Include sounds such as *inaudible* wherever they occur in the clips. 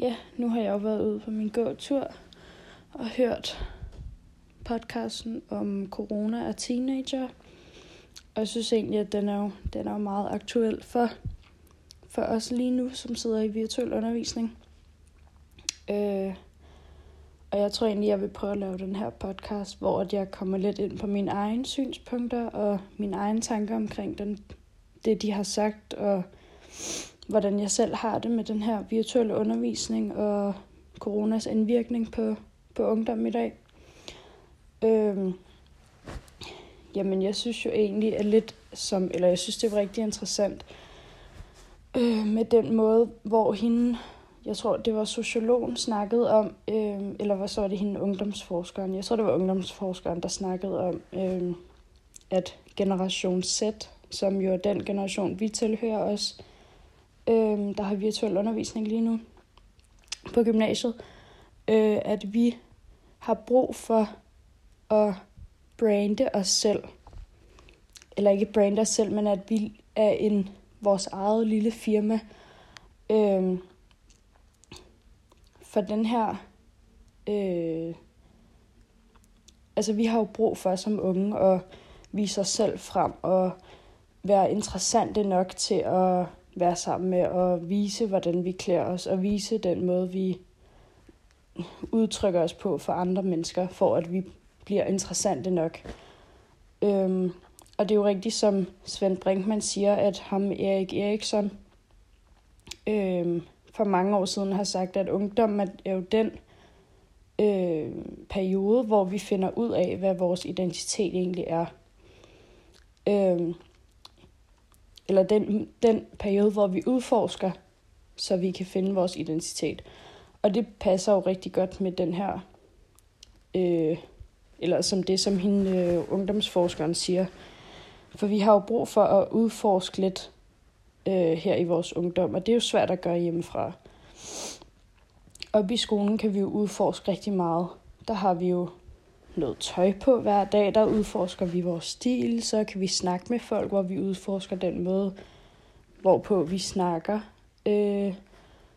ja, nu har jeg jo været ude på min gåtur og hørt podcasten om corona og teenager. Og jeg synes egentlig, at den er jo, den er jo meget aktuel for, for os lige nu, som sidder i virtuel undervisning. Øh, og jeg tror egentlig, jeg vil prøve at lave den her podcast, hvor jeg kommer lidt ind på mine egne synspunkter og mine egne tanker omkring den, det, de har sagt, og hvordan jeg selv har det med den her virtuelle undervisning og coronas indvirkning på, på ungdom i dag. Øhm, jamen, jeg synes jo egentlig at lidt som, eller jeg synes, det er rigtig interessant øh, med den måde, hvor hende, jeg tror, det var sociologen, snakkede om, øh, eller hvad så var det hende, ungdomsforskeren, jeg tror, det var ungdomsforskeren, der snakkede om, øh, at generation Z, som jo er den generation, vi tilhører os, øh, der har virtuel undervisning lige nu på gymnasiet, øh, at vi har brug for at brande os selv. Eller ikke brande os selv, men at vi er en vores eget lille firma. Øh, for den her... Øh, altså, vi har jo brug for som unge at vise os selv frem og være interessante nok til at være sammen med og vise, hvordan vi klæder os, og vise den måde, vi udtrykker os på for andre mennesker, for at vi bliver interessante nok. Øhm, og det er jo rigtigt, som Svend Brinkmann siger, at ham Erik Eriksson øhm, for mange år siden har sagt, at ungdom er jo den øh, periode, hvor vi finder ud af, hvad vores identitet egentlig er. Øhm, eller den, den periode, hvor vi udforsker, så vi kan finde vores identitet. Og det passer jo rigtig godt med den her, øh, eller som det, som hende øh, ungdomsforskeren siger. For vi har jo brug for at udforske lidt øh, her i vores ungdom, og det er jo svært at gøre hjemmefra. Op i skolen kan vi jo udforske rigtig meget. Der har vi jo noget tøj på hver dag, der udforsker vi vores stil, så kan vi snakke med folk, hvor vi udforsker den måde, hvorpå vi snakker. Øh,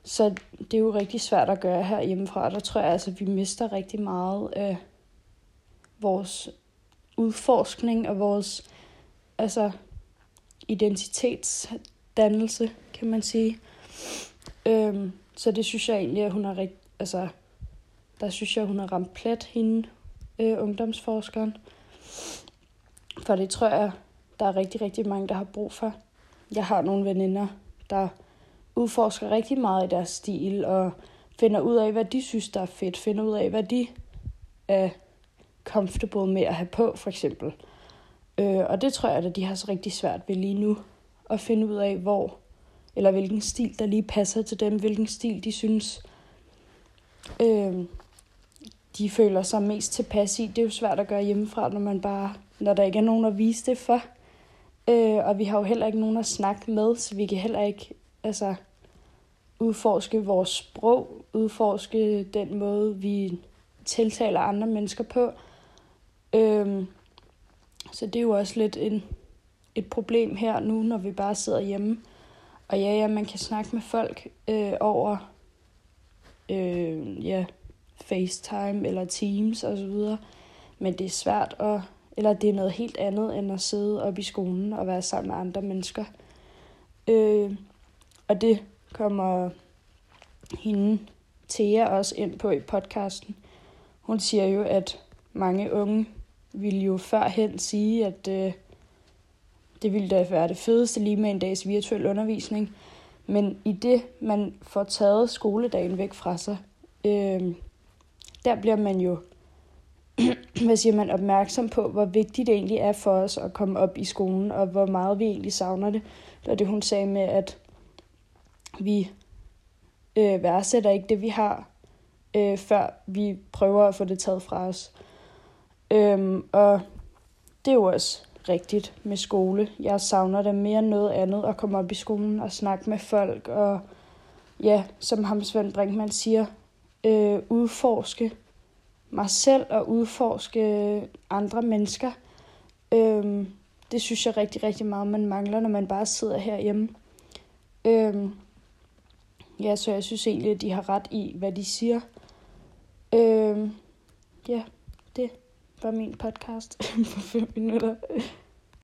så det er jo rigtig svært at gøre her hjemmefra. Der tror jeg altså, at vi mister rigtig meget af vores udforskning og vores altså, identitetsdannelse, kan man sige. Øhm, så det synes jeg egentlig, at hun har rigtig, altså, der synes jeg, hun har ramt plet, hende, øh, ungdomsforskeren. For det tror jeg, der er rigtig, rigtig mange, der har brug for. Jeg har nogle veninder, der udforsker rigtig meget i deres stil, og finder ud af, hvad de synes, der er fedt. Finder ud af, hvad de er comfortable med at have på, for eksempel. Øh, og det tror jeg, at de har så rigtig svært ved lige nu. At finde ud af, hvor, eller hvilken stil, der lige passer til dem. Hvilken stil, de synes, øh, de føler sig mest tilpas i. Det er jo svært at gøre hjemmefra, når man bare, når der ikke er nogen at vise det for. Øh, og vi har jo heller ikke nogen at snakke med, så vi kan heller ikke altså, udforske vores sprog, udforske den måde, vi tiltaler andre mennesker på. Øh, så det er jo også lidt en, et problem her nu, når vi bare sidder hjemme. Og ja, ja, man kan snakke med folk øh, over øh, ja, FaceTime eller Teams osv. Men det er svært at, eller det er noget helt andet end at sidde op i skolen og være sammen med andre mennesker. Øh, og det kommer hende Thea også ind på i podcasten. Hun siger jo, at mange unge ville jo førhen sige, at øh, det ville da være det fedeste lige med en dags virtuel undervisning. Men i det, man får taget skoledagen væk fra sig, øh, der bliver man jo *clears throat* hvad siger man, opmærksom på, hvor vigtigt det egentlig er for os at komme op i skolen, og hvor meget vi egentlig savner det. Det det, hun sagde med, at vi øh, værdsætter ikke det, vi har, øh, før vi prøver at få det taget fra os. Øhm, og det er jo også rigtigt med skole. Jeg savner det mere end noget andet at komme op i skolen og snakke med folk, og ja, som ham Svend Brinkmann siger, øh, udforske mig selv og udforske andre mennesker. Øhm, det synes jeg rigtig, rigtig meget, man mangler, når man bare sidder herhjemme. Øhm, ja, så jeg synes egentlig, at de har ret i, hvad de siger. Øh, ja, det var min podcast *laughs* på fem minutter.